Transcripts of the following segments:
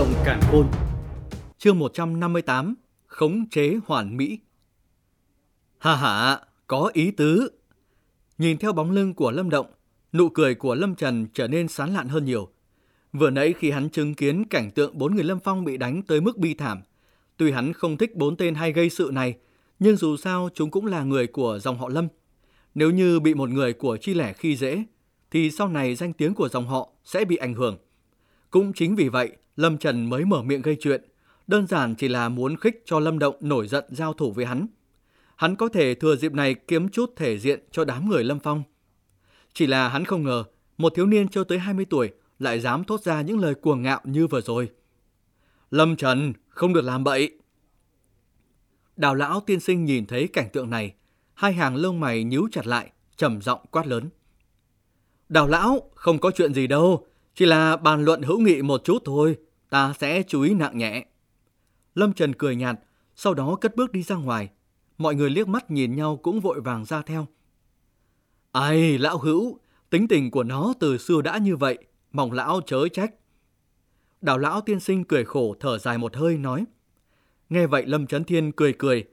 động cản khôn Chương 158 Khống chế hoàn mỹ Hà hà, có ý tứ. Nhìn theo bóng lưng của Lâm Động, nụ cười của Lâm Trần trở nên sán lạn hơn nhiều. Vừa nãy khi hắn chứng kiến cảnh tượng bốn người Lâm Phong bị đánh tới mức bi thảm, tuy hắn không thích bốn tên hay gây sự này, nhưng dù sao chúng cũng là người của dòng họ Lâm. Nếu như bị một người của chi lẻ khi dễ, thì sau này danh tiếng của dòng họ sẽ bị ảnh hưởng. Cũng chính vì vậy, Lâm Trần mới mở miệng gây chuyện, đơn giản chỉ là muốn khích cho Lâm Động nổi giận giao thủ với hắn. Hắn có thể thừa dịp này kiếm chút thể diện cho đám người Lâm Phong. Chỉ là hắn không ngờ, một thiếu niên chưa tới 20 tuổi lại dám thốt ra những lời cuồng ngạo như vừa rồi. Lâm Trần, không được làm bậy. Đào lão tiên sinh nhìn thấy cảnh tượng này, hai hàng lông mày nhíu chặt lại, trầm giọng quát lớn. Đào lão, không có chuyện gì đâu, chỉ là bàn luận hữu nghị một chút thôi, ta sẽ chú ý nặng nhẹ. Lâm Trần cười nhạt, sau đó cất bước đi ra ngoài. Mọi người liếc mắt nhìn nhau cũng vội vàng ra theo. Ai, lão hữu, tính tình của nó từ xưa đã như vậy, mong lão chớ trách. Đào lão tiên sinh cười khổ thở dài một hơi nói. Nghe vậy Lâm Trấn Thiên cười cười.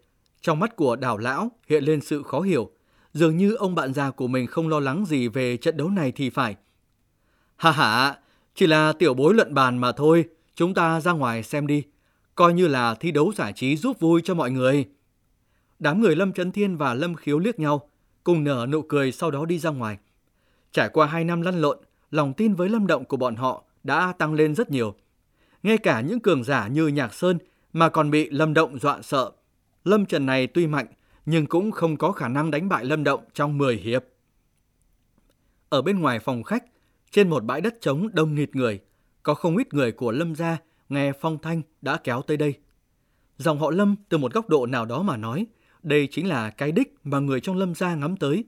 Trong mắt của đào lão hiện lên sự khó hiểu. Dường như ông bạn già của mình không lo lắng gì về trận đấu này thì phải. Hà hà, chỉ là tiểu bối luận bàn mà thôi, chúng ta ra ngoài xem đi. Coi như là thi đấu giải trí giúp vui cho mọi người. Đám người Lâm Trấn Thiên và Lâm Khiếu liếc nhau, cùng nở nụ cười sau đó đi ra ngoài. Trải qua hai năm lăn lộn, lòng tin với Lâm Động của bọn họ đã tăng lên rất nhiều. Ngay cả những cường giả như Nhạc Sơn mà còn bị Lâm Động dọa sợ. Lâm Trần này tuy mạnh, nhưng cũng không có khả năng đánh bại Lâm Động trong 10 hiệp. Ở bên ngoài phòng khách, trên một bãi đất trống đông nghịt người, có không ít người của Lâm gia nghe phong thanh đã kéo tới đây. Dòng họ Lâm từ một góc độ nào đó mà nói, đây chính là cái đích mà người trong Lâm gia ngắm tới.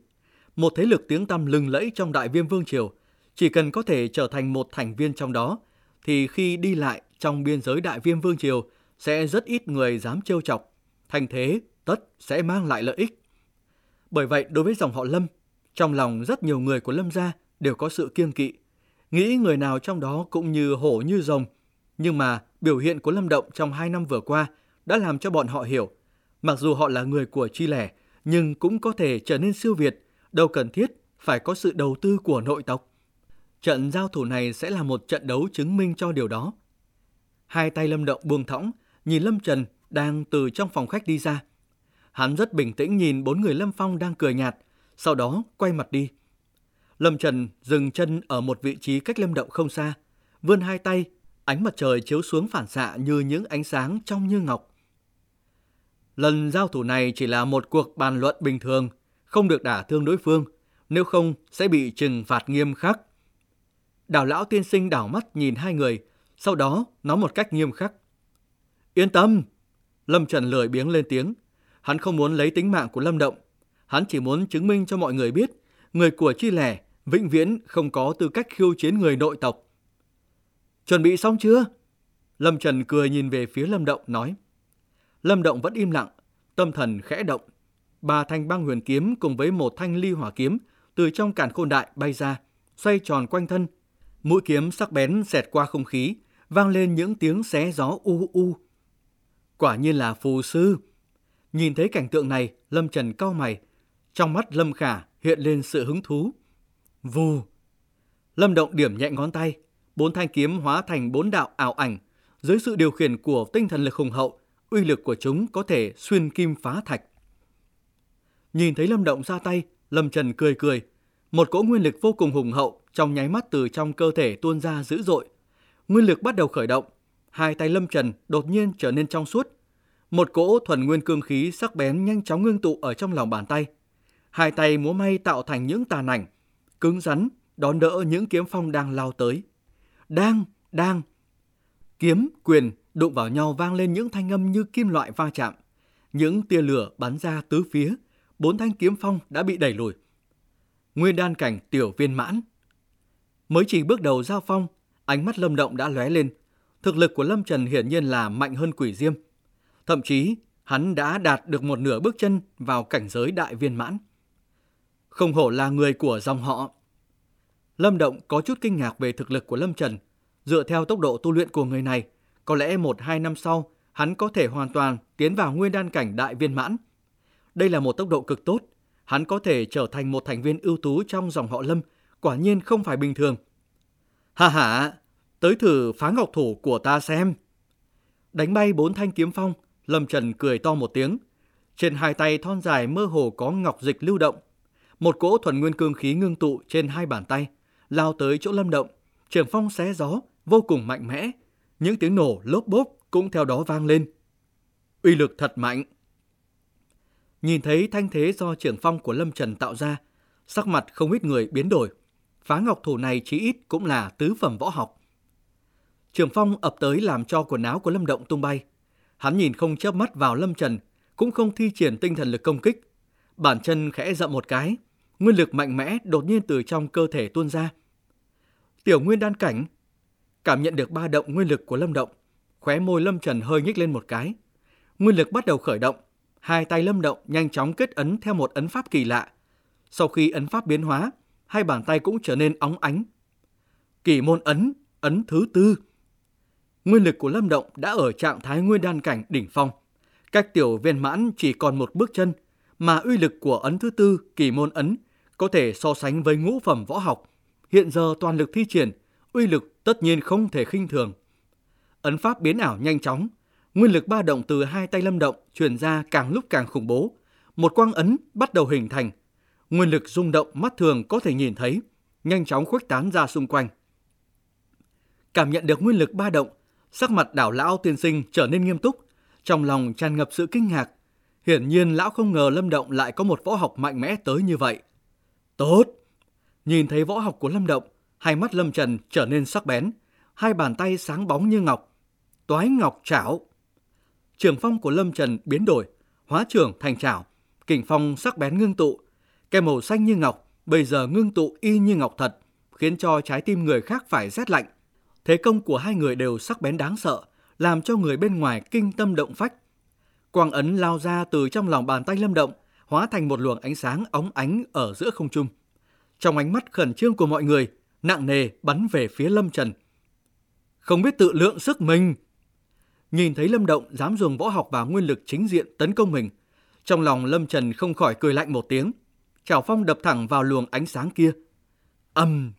Một thế lực tiếng tăm lừng lẫy trong Đại Viêm Vương Triều, chỉ cần có thể trở thành một thành viên trong đó, thì khi đi lại trong biên giới Đại Viêm Vương Triều sẽ rất ít người dám trêu chọc. Thành thế, tất sẽ mang lại lợi ích. Bởi vậy, đối với dòng họ Lâm, trong lòng rất nhiều người của Lâm gia đều có sự kiêng kỵ. Nghĩ người nào trong đó cũng như hổ như rồng. Nhưng mà biểu hiện của Lâm Động trong hai năm vừa qua đã làm cho bọn họ hiểu Mặc dù họ là người của chi lẻ, nhưng cũng có thể trở nên siêu việt, đâu cần thiết phải có sự đầu tư của nội tộc. Trận giao thủ này sẽ là một trận đấu chứng minh cho điều đó. Hai tay Lâm Động buông thõng, nhìn Lâm Trần đang từ trong phòng khách đi ra. Hắn rất bình tĩnh nhìn bốn người Lâm Phong đang cười nhạt, sau đó quay mặt đi. Lâm Trần dừng chân ở một vị trí cách Lâm Động không xa, vươn hai tay, ánh mặt trời chiếu xuống phản xạ như những ánh sáng trong như ngọc. Lần giao thủ này chỉ là một cuộc bàn luận bình thường, không được đả thương đối phương, nếu không sẽ bị trừng phạt nghiêm khắc. Đào lão tiên sinh đảo mắt nhìn hai người, sau đó nói một cách nghiêm khắc. Yên tâm! Lâm Trần lười biếng lên tiếng. Hắn không muốn lấy tính mạng của Lâm Động. Hắn chỉ muốn chứng minh cho mọi người biết, người của chi lẻ vĩnh viễn không có tư cách khiêu chiến người nội tộc. Chuẩn bị xong chưa? Lâm Trần cười nhìn về phía Lâm Động nói. Lâm Động vẫn im lặng, tâm thần khẽ động. Ba thanh băng huyền kiếm cùng với một thanh ly hỏa kiếm từ trong càn khôn đại bay ra, xoay tròn quanh thân. Mũi kiếm sắc bén xẹt qua không khí, vang lên những tiếng xé gió u u. Quả nhiên là phù sư. Nhìn thấy cảnh tượng này, Lâm Trần cau mày. Trong mắt Lâm Khả hiện lên sự hứng thú. Vù! Lâm Động điểm nhẹ ngón tay, bốn thanh kiếm hóa thành bốn đạo ảo ảnh. Dưới sự điều khiển của tinh thần lực hùng hậu, uy lực của chúng có thể xuyên kim phá thạch. Nhìn thấy Lâm Động ra tay, Lâm Trần cười cười. Một cỗ nguyên lực vô cùng hùng hậu trong nháy mắt từ trong cơ thể tuôn ra dữ dội. Nguyên lực bắt đầu khởi động, hai tay Lâm Trần đột nhiên trở nên trong suốt. Một cỗ thuần nguyên cương khí sắc bén nhanh chóng ngưng tụ ở trong lòng bàn tay. Hai tay múa may tạo thành những tàn ảnh, cứng rắn đón đỡ những kiếm phong đang lao tới. Đang, đang. Kiếm, quyền, đụng vào nhau vang lên những thanh âm như kim loại va chạm. Những tia lửa bắn ra tứ phía, bốn thanh kiếm phong đã bị đẩy lùi. Nguyên đan cảnh tiểu viên mãn. Mới chỉ bước đầu giao phong, ánh mắt Lâm Động đã lóe lên. Thực lực của Lâm Trần hiển nhiên là mạnh hơn quỷ diêm. Thậm chí, hắn đã đạt được một nửa bước chân vào cảnh giới đại viên mãn. Không hổ là người của dòng họ. Lâm Động có chút kinh ngạc về thực lực của Lâm Trần. Dựa theo tốc độ tu luyện của người này, có lẽ một hai năm sau, hắn có thể hoàn toàn tiến vào nguyên đan cảnh đại viên mãn. Đây là một tốc độ cực tốt, hắn có thể trở thành một thành viên ưu tú trong dòng họ Lâm, quả nhiên không phải bình thường. Hà hà, tới thử phá ngọc thủ của ta xem. Đánh bay bốn thanh kiếm phong, Lâm Trần cười to một tiếng. Trên hai tay thon dài mơ hồ có ngọc dịch lưu động. Một cỗ thuần nguyên cương khí ngưng tụ trên hai bàn tay, lao tới chỗ Lâm Động. Trường phong xé gió, vô cùng mạnh mẽ. Những tiếng nổ lốp bốp cũng theo đó vang lên. Uy lực thật mạnh. Nhìn thấy thanh thế do trưởng phong của Lâm Trần tạo ra, sắc mặt không ít người biến đổi. Phá ngọc thủ này chí ít cũng là tứ phẩm võ học. Trường phong ập tới làm cho quần áo của Lâm Động tung bay. Hắn nhìn không chớp mắt vào Lâm Trần, cũng không thi triển tinh thần lực công kích. Bản chân khẽ dậm một cái, nguyên lực mạnh mẽ đột nhiên từ trong cơ thể tuôn ra. Tiểu Nguyên đan cảnh cảm nhận được ba động nguyên lực của Lâm Động, khóe môi Lâm Trần hơi nhích lên một cái. Nguyên lực bắt đầu khởi động, hai tay Lâm Động nhanh chóng kết ấn theo một ấn pháp kỳ lạ. Sau khi ấn pháp biến hóa, hai bàn tay cũng trở nên óng ánh. Kỳ môn ấn, ấn thứ tư. Nguyên lực của Lâm Động đã ở trạng thái nguyên đan cảnh đỉnh phong. Cách tiểu viên mãn chỉ còn một bước chân, mà uy lực của ấn thứ tư kỳ môn ấn có thể so sánh với ngũ phẩm võ học. Hiện giờ toàn lực thi triển, uy lực tất nhiên không thể khinh thường. Ấn pháp biến ảo nhanh chóng, nguyên lực ba động từ hai tay lâm động truyền ra càng lúc càng khủng bố. Một quang ấn bắt đầu hình thành. Nguyên lực rung động mắt thường có thể nhìn thấy, nhanh chóng khuếch tán ra xung quanh. Cảm nhận được nguyên lực ba động, sắc mặt đảo lão tiên sinh trở nên nghiêm túc, trong lòng tràn ngập sự kinh ngạc. Hiển nhiên lão không ngờ Lâm Động lại có một võ học mạnh mẽ tới như vậy. Tốt! Nhìn thấy võ học của Lâm Động, hai mắt Lâm Trần trở nên sắc bén, hai bàn tay sáng bóng như ngọc. Toái ngọc chảo. Trường phong của Lâm Trần biến đổi, hóa trường thành chảo, kình phong sắc bén ngưng tụ, cái màu xanh như ngọc, bây giờ ngưng tụ y như ngọc thật, khiến cho trái tim người khác phải rét lạnh. Thế công của hai người đều sắc bén đáng sợ, làm cho người bên ngoài kinh tâm động phách. Quang ấn lao ra từ trong lòng bàn tay Lâm Động, hóa thành một luồng ánh sáng óng ánh ở giữa không trung. Trong ánh mắt khẩn trương của mọi người, nặng nề bắn về phía Lâm Trần. Không biết tự lượng sức mình. Nhìn thấy Lâm Động dám dùng võ học và nguyên lực chính diện tấn công mình, trong lòng Lâm Trần không khỏi cười lạnh một tiếng. Chảo phong đập thẳng vào luồng ánh sáng kia. Âm!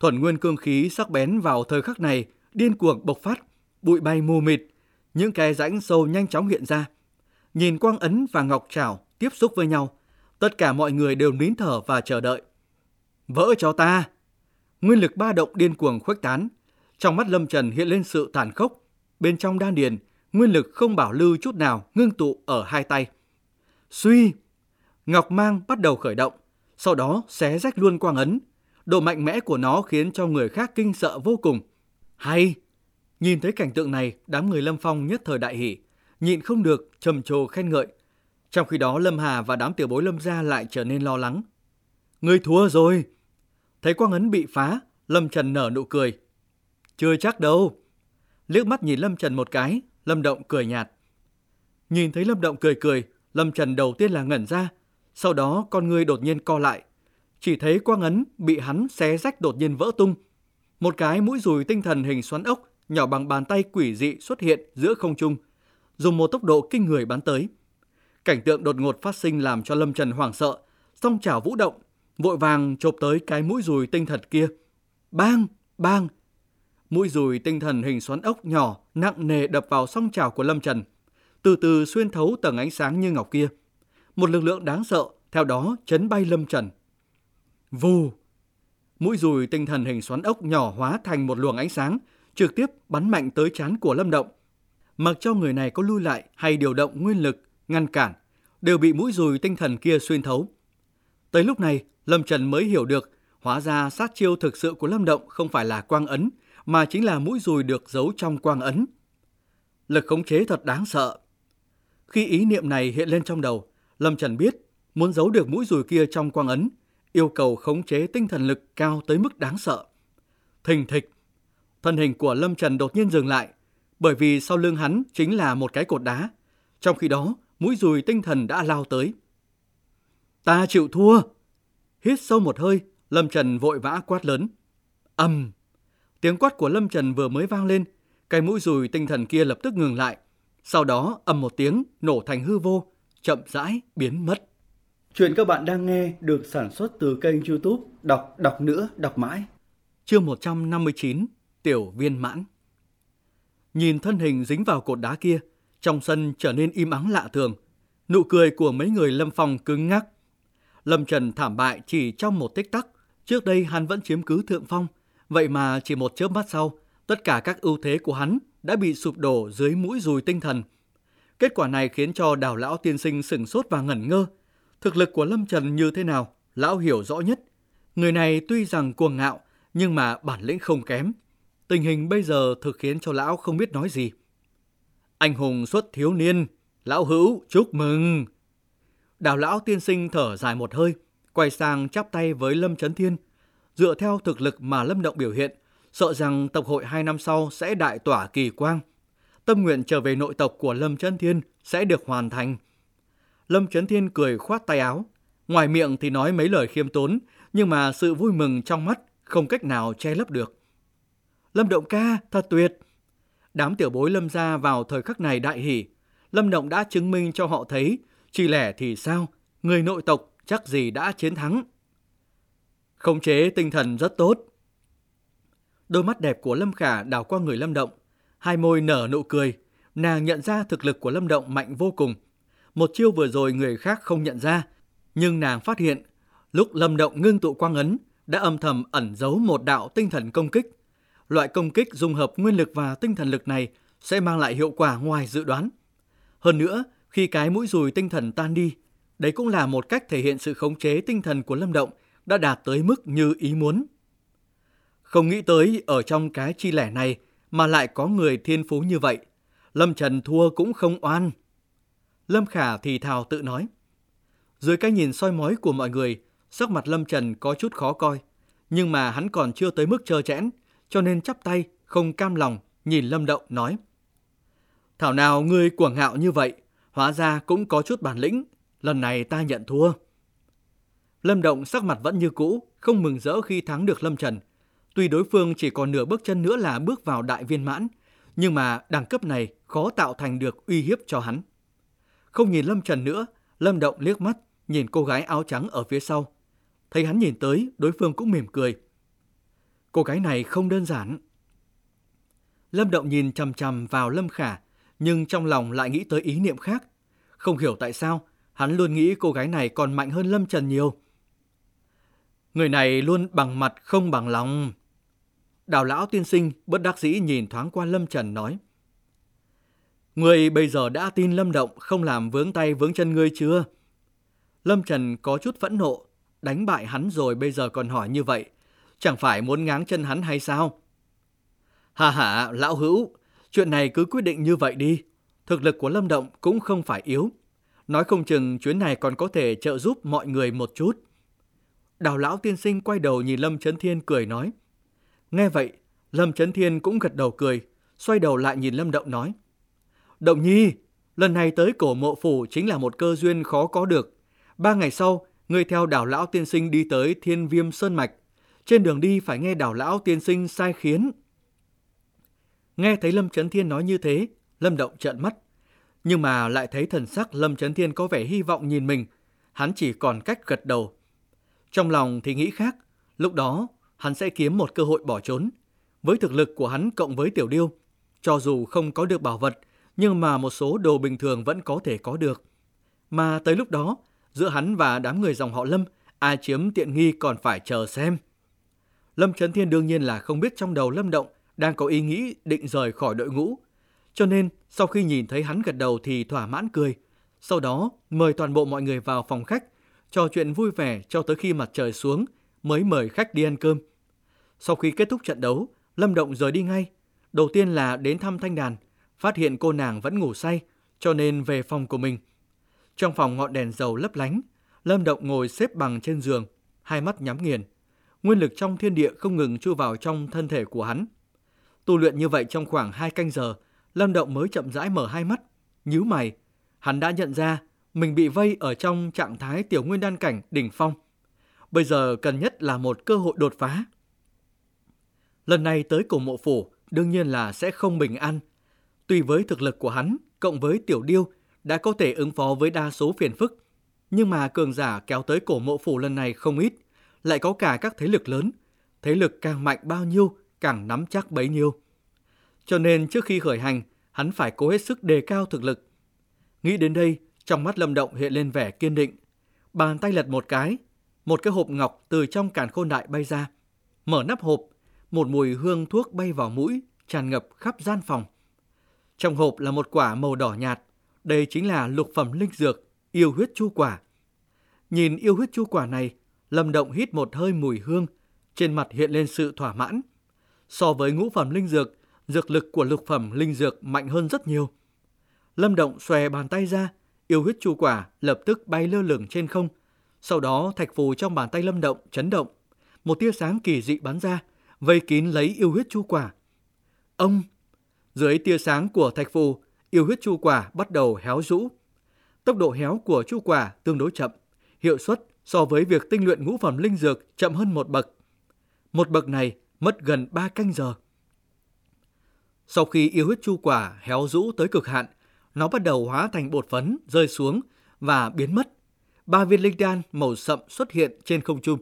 Thuần nguyên cương khí sắc bén vào thời khắc này điên cuồng bộc phát, bụi bay mù mịt, những cái rãnh sâu nhanh chóng hiện ra. Nhìn quang ấn và ngọc trảo tiếp xúc với nhau, tất cả mọi người đều nín thở và chờ đợi. Vỡ cho ta! Nguyên lực ba động điên cuồng khuếch tán. Trong mắt Lâm Trần hiện lên sự tàn khốc. Bên trong đan điền, nguyên lực không bảo lưu chút nào ngưng tụ ở hai tay. Suy! Ngọc mang bắt đầu khởi động, sau đó xé rách luôn quang ấn. Độ mạnh mẽ của nó khiến cho người khác kinh sợ vô cùng. Hay! Nhìn thấy cảnh tượng này, đám người Lâm Phong nhất thời đại hỷ, nhịn không được trầm trồ khen ngợi. Trong khi đó Lâm Hà và đám tiểu bối Lâm gia lại trở nên lo lắng. Người thua rồi! Thấy quang ấn bị phá, Lâm Trần nở nụ cười. Chưa chắc đâu. Liếc mắt nhìn Lâm Trần một cái, Lâm Động cười nhạt. Nhìn thấy Lâm Động cười cười, Lâm Trần đầu tiên là ngẩn ra, sau đó con người đột nhiên co lại. Chỉ thấy quang ấn bị hắn xé rách đột nhiên vỡ tung. Một cái mũi rùi tinh thần hình xoắn ốc nhỏ bằng bàn tay quỷ dị xuất hiện giữa không trung, dùng một tốc độ kinh người bắn tới. Cảnh tượng đột ngột phát sinh làm cho Lâm Trần hoảng sợ, song chảo vũ động, vội vàng chộp tới cái mũi dùi tinh thần kia. Bang, bang. Mũi dùi tinh thần hình xoắn ốc nhỏ nặng nề đập vào song chảo của Lâm Trần, từ từ xuyên thấu tầng ánh sáng như ngọc kia. Một lực lượng đáng sợ theo đó chấn bay Lâm Trần. Vù! Mũi dùi tinh thần hình xoắn ốc nhỏ hóa thành một luồng ánh sáng, trực tiếp bắn mạnh tới chán của Lâm Động. Mặc cho người này có lui lại hay điều động nguyên lực, ngăn cản, đều bị mũi dùi tinh thần kia xuyên thấu. Tới lúc này, Lâm Trần mới hiểu được, hóa ra sát chiêu thực sự của Lâm Động không phải là quang ấn, mà chính là mũi dùi được giấu trong quang ấn. Lực khống chế thật đáng sợ. Khi ý niệm này hiện lên trong đầu, Lâm Trần biết muốn giấu được mũi dùi kia trong quang ấn, yêu cầu khống chế tinh thần lực cao tới mức đáng sợ. Thình thịch, thân hình của Lâm Trần đột nhiên dừng lại, bởi vì sau lưng hắn chính là một cái cột đá. Trong khi đó, mũi dùi tinh thần đã lao tới. Ta chịu thua! Hít sâu một hơi, Lâm Trần vội vã quát lớn. Âm! Tiếng quát của Lâm Trần vừa mới vang lên, Cái mũi dùi tinh thần kia lập tức ngừng lại. Sau đó ầm một tiếng nổ thành hư vô, chậm rãi biến mất. Chuyện các bạn đang nghe được sản xuất từ kênh youtube Đọc Đọc Nữa Đọc Mãi. Chương 159 Tiểu Viên Mãn Nhìn thân hình dính vào cột đá kia, trong sân trở nên im ắng lạ thường. Nụ cười của mấy người Lâm Phong cứng ngắc. Lâm Trần thảm bại chỉ trong một tích tắc. Trước đây hắn vẫn chiếm cứ thượng phong. Vậy mà chỉ một chớp mắt sau, tất cả các ưu thế của hắn đã bị sụp đổ dưới mũi dùi tinh thần. Kết quả này khiến cho đào lão tiên sinh sừng sốt và ngẩn ngơ. Thực lực của Lâm Trần như thế nào, lão hiểu rõ nhất. Người này tuy rằng cuồng ngạo, nhưng mà bản lĩnh không kém. Tình hình bây giờ thực khiến cho lão không biết nói gì. Anh hùng xuất thiếu niên, lão hữu chúc mừng. Đào lão tiên sinh thở dài một hơi, quay sang chắp tay với Lâm Trấn Thiên. Dựa theo thực lực mà Lâm Động biểu hiện, sợ rằng tộc hội hai năm sau sẽ đại tỏa kỳ quang. Tâm nguyện trở về nội tộc của Lâm Trấn Thiên sẽ được hoàn thành. Lâm Trấn Thiên cười khoát tay áo. Ngoài miệng thì nói mấy lời khiêm tốn, nhưng mà sự vui mừng trong mắt không cách nào che lấp được. Lâm Động ca, thật tuyệt! Đám tiểu bối Lâm gia vào thời khắc này đại hỉ. Lâm Động đã chứng minh cho họ thấy, chỉ lẻ thì sao, người nội tộc chắc gì đã chiến thắng. Khống chế tinh thần rất tốt. Đôi mắt đẹp của Lâm Khả đảo qua người Lâm Động, hai môi nở nụ cười, nàng nhận ra thực lực của Lâm Động mạnh vô cùng. Một chiêu vừa rồi người khác không nhận ra, nhưng nàng phát hiện lúc Lâm Động ngưng tụ quang ấn đã âm thầm ẩn giấu một đạo tinh thần công kích. Loại công kích dung hợp nguyên lực và tinh thần lực này sẽ mang lại hiệu quả ngoài dự đoán. Hơn nữa, khi cái mũi dùi tinh thần tan đi, đấy cũng là một cách thể hiện sự khống chế tinh thần của Lâm Động đã đạt tới mức như ý muốn. Không nghĩ tới ở trong cái chi lẻ này mà lại có người thiên phú như vậy. Lâm Trần thua cũng không oan. Lâm Khả thì thào tự nói. Dưới cái nhìn soi mói của mọi người, sắc mặt Lâm Trần có chút khó coi. Nhưng mà hắn còn chưa tới mức trơ chẽn, cho nên chắp tay, không cam lòng, nhìn Lâm Động nói. Thảo nào ngươi cuồng ngạo như vậy, hóa ra cũng có chút bản lĩnh, lần này ta nhận thua. Lâm Động sắc mặt vẫn như cũ, không mừng rỡ khi thắng được Lâm Trần. Tuy đối phương chỉ còn nửa bước chân nữa là bước vào đại viên mãn, nhưng mà đẳng cấp này khó tạo thành được uy hiếp cho hắn. Không nhìn Lâm Trần nữa, Lâm Động liếc mắt, nhìn cô gái áo trắng ở phía sau. Thấy hắn nhìn tới, đối phương cũng mỉm cười. Cô gái này không đơn giản. Lâm Động nhìn chằm chằm vào Lâm Khả, nhưng trong lòng lại nghĩ tới ý niệm khác. Không hiểu tại sao, hắn luôn nghĩ cô gái này còn mạnh hơn Lâm Trần nhiều. Người này luôn bằng mặt không bằng lòng. Đào lão tiên sinh bất đắc dĩ nhìn thoáng qua Lâm Trần nói. Người bây giờ đã tin Lâm Động không làm vướng tay vướng chân ngươi chưa? Lâm Trần có chút phẫn nộ, đánh bại hắn rồi bây giờ còn hỏi như vậy. Chẳng phải muốn ngáng chân hắn hay sao? Hà hà, lão hữu, chuyện này cứ quyết định như vậy đi. Thực lực của Lâm Động cũng không phải yếu. Nói không chừng chuyến này còn có thể trợ giúp mọi người một chút. Đào lão tiên sinh quay đầu nhìn Lâm Trấn Thiên cười nói. Nghe vậy, Lâm Trấn Thiên cũng gật đầu cười, xoay đầu lại nhìn Lâm Động nói. Động nhi, lần này tới cổ mộ phủ chính là một cơ duyên khó có được. Ba ngày sau, người theo đảo lão tiên sinh đi tới thiên viêm sơn mạch. Trên đường đi phải nghe đảo lão tiên sinh sai khiến. Nghe thấy Lâm Trấn Thiên nói như thế, Lâm Động trợn mắt. Nhưng mà lại thấy thần sắc Lâm Trấn Thiên có vẻ hy vọng nhìn mình. Hắn chỉ còn cách gật đầu. Trong lòng thì nghĩ khác, lúc đó hắn sẽ kiếm một cơ hội bỏ trốn. Với thực lực của hắn cộng với tiểu điêu, cho dù không có được bảo vật, nhưng mà một số đồ bình thường vẫn có thể có được. Mà tới lúc đó, giữa hắn và đám người dòng họ Lâm, ai chiếm tiện nghi còn phải chờ xem. Lâm Trấn Thiên đương nhiên là không biết trong đầu Lâm Động đang có ý nghĩ định rời khỏi đội ngũ. Cho nên, sau khi nhìn thấy hắn gật đầu thì thỏa mãn cười. Sau đó, mời toàn bộ mọi người vào phòng khách, trò chuyện vui vẻ cho tới khi mặt trời xuống, mới mời khách đi ăn cơm. Sau khi kết thúc trận đấu, Lâm Động rời đi ngay. Đầu tiên là đến thăm Thanh Đàn, phát hiện cô nàng vẫn ngủ say, cho nên về phòng của mình. Trong phòng ngọn đèn dầu lấp lánh, Lâm Động ngồi xếp bằng trên giường, hai mắt nhắm nghiền. Nguyên lực trong thiên địa không ngừng chui vào trong thân thể của hắn. Tu luyện như vậy trong khoảng hai canh giờ, Lâm Động mới chậm rãi mở hai mắt, nhíu mày. Hắn đã nhận ra mình bị vây ở trong trạng thái tiểu nguyên đan cảnh đỉnh phong. Bây giờ cần nhất là một cơ hội đột phá. Lần này tới cổ mộ phủ đương nhiên là sẽ không bình an. Tuy với thực lực của hắn, cộng với tiểu điêu, đã có thể ứng phó với đa số phiền phức, nhưng mà cường giả kéo tới cổ mộ phủ lần này không ít, lại có cả các thế lực lớn. Thế lực càng mạnh bao nhiêu, càng nắm chắc bấy nhiêu. Cho nên trước khi khởi hành, hắn phải cố hết sức đề cao thực lực. Nghĩ đến đây, trong mắt Lâm Động hiện lên vẻ kiên định. Bàn tay lật một cái, một cái hộp ngọc từ trong càn khôn đại bay ra. Mở nắp hộp, một mùi hương thuốc bay vào mũi, tràn ngập khắp gian phòng. Trong hộp là một quả màu đỏ nhạt, đây chính là lục phẩm linh dược, yêu huyết chu quả. Nhìn yêu huyết chu quả này, Lâm Động hít một hơi mùi hương, trên mặt hiện lên sự thỏa mãn. So với ngũ phẩm linh dược, dược lực của lục phẩm linh dược mạnh hơn rất nhiều. Lâm Động xòe bàn tay ra, yêu huyết chu quả lập tức bay lơ lửng trên không. Sau đó thạch phù trong bàn tay Lâm Động chấn động. Một tia sáng kỳ dị bắn ra, vây kín lấy yêu huyết chu quả. Ông! Dưới tia sáng của thạch phù, yêu huyết chu quả bắt đầu héo rũ. Tốc độ héo của chu quả tương đối chậm, hiệu suất so với việc tinh luyện ngũ phẩm linh dược chậm hơn một bậc. Một bậc này mất gần 3 canh giờ. Sau khi yêu huyết chu quả héo rũ tới cực hạn, nó bắt đầu hóa thành bột phấn rơi xuống và biến mất. Ba viên linh đan màu sậm xuất hiện trên không trung.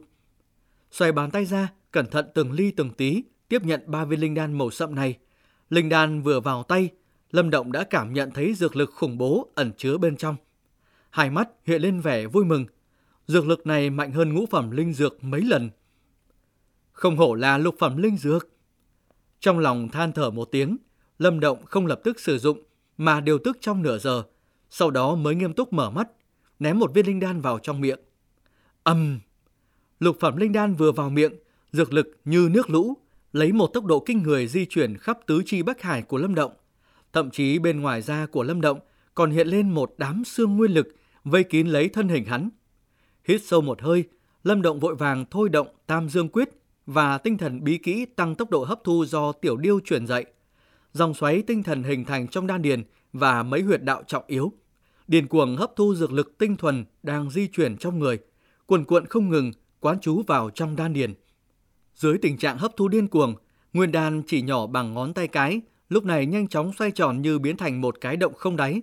Xoay bàn tay ra, cẩn thận từng ly từng tí tiếp nhận ba viên linh đan màu sậm này. Linh đan vừa vào tay, Lâm Động đã cảm nhận thấy dược lực khủng bố ẩn chứa bên trong. Hai mắt hiện lên vẻ vui mừng. Dược lực này mạnh hơn ngũ phẩm linh dược mấy lần. Không hổ là lục phẩm linh dược. Trong lòng than thở một tiếng, Lâm Động không lập tức sử dụng mà điều tức trong nửa giờ, sau đó mới nghiêm túc mở mắt, ném một viên linh đan vào trong miệng. Âm! Lục phẩm linh đan vừa vào miệng, dược lực như nước lũ, lấy một tốc độ kinh người di chuyển khắp tứ chi bắc hải của Lâm Động. Thậm chí bên ngoài da của Lâm Động còn hiện lên một đám xương nguyên lực vây kín lấy thân hình hắn. Hít sâu một hơi, Lâm Động vội vàng thôi động Tam Dương Quyết và tinh thần bí kỹ tăng tốc độ hấp thu do tiểu điêu truyền dạy. Dòng xoáy tinh thần hình thành trong đan điền và mấy huyệt đạo trọng yếu. Điền cuồng hấp thu dược lực tinh thuần đang di chuyển trong người, cuồn cuộn không ngừng quán chú vào trong đan điền. Dưới tình trạng hấp thu điên cuồng, nguyên đan chỉ nhỏ bằng ngón tay cái, lúc này nhanh chóng xoay tròn như biến thành một cái động không đáy.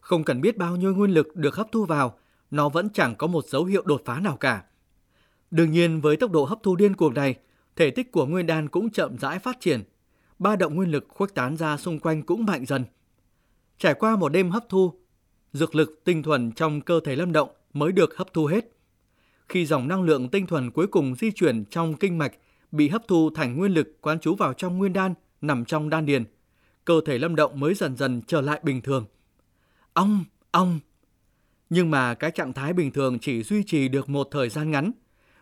Không cần biết bao nhiêu nguyên lực được hấp thu vào, nó vẫn chẳng có một dấu hiệu đột phá nào cả. Đương nhiên với tốc độ hấp thu điên cuồng này, thể tích của nguyên đan cũng chậm rãi phát triển. Ba động nguyên lực khuếch tán ra xung quanh cũng mạnh dần. Trải qua một đêm hấp thu, dược lực tinh thuần trong cơ thể Lâm Động mới được hấp thu hết. Khi dòng năng lượng tinh thuần cuối cùng di chuyển trong kinh mạch bị hấp thu thành nguyên lực quán trú vào trong nguyên đan nằm trong đan điền, cơ thể Lâm Động mới dần dần trở lại bình thường. Ong, ong. Nhưng mà cái trạng thái bình thường chỉ duy trì được một thời gian ngắn.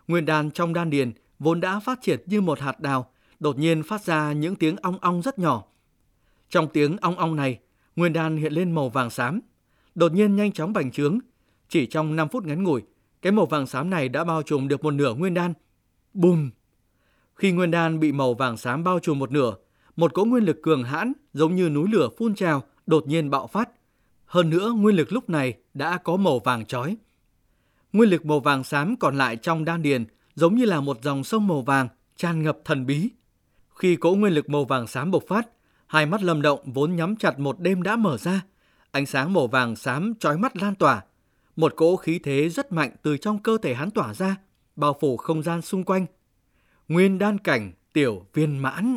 Nguyên đan trong đan điền vốn đã phát triển như một hạt đào, đột nhiên phát ra những tiếng ong ong rất nhỏ. Trong tiếng ong ong này, nguyên đan hiện lên màu vàng xám, đột nhiên nhanh chóng bành trướng. Chỉ trong 5 phút ngắn ngủi, cái màu vàng xám này đã bao trùm được một nửa nguyên đan. Bùm! Khi nguyên đan bị màu vàng xám bao trùm một nửa, một cỗ nguyên lực cường hãn giống như núi lửa phun trào đột nhiên bạo phát. Hơn nữa, nguyên lực lúc này đã có màu vàng chói. Nguyên lực màu vàng xám còn lại trong đan điền giống như là một dòng sông màu vàng tràn ngập thần bí. Khi cỗ nguyên lực màu vàng xám bộc phát, hai mắt Lâm Động vốn nhắm chặt một đêm đã mở ra, ánh sáng màu vàng xám chói mắt lan tỏa, một cỗ khí thế rất mạnh từ trong cơ thể hắn tỏa ra, bao phủ không gian xung quanh. Nguyên đan cảnh tiểu viên mãn.